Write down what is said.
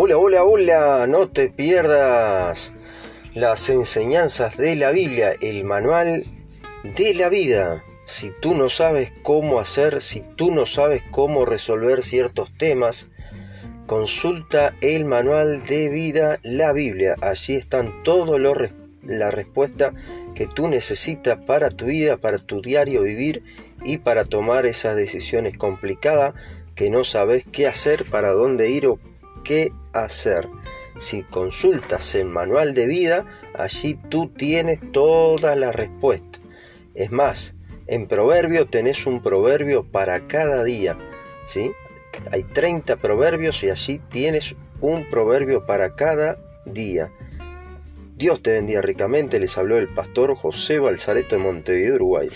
Hola, hola, hola, no te pierdas las enseñanzas de la Biblia, el manual de la vida. Si tú no sabes cómo hacer, si tú no sabes cómo resolver ciertos temas, consulta el manual de vida, la Biblia. Allí están todas las respuestas que tú necesitas para tu vida, para tu diario vivir y para tomar esas decisiones complicadas que no sabes qué hacer, para dónde ir o qué hacer. Si consultas el manual de vida, allí tú tienes todas las respuestas. Es más, en proverbio tenés un proverbio para cada día. ¿sí? Hay 30 proverbios y allí tienes un proverbio para cada día. Dios te bendiga ricamente, les habló el pastor José Balzareto de Montevideo, Uruguay.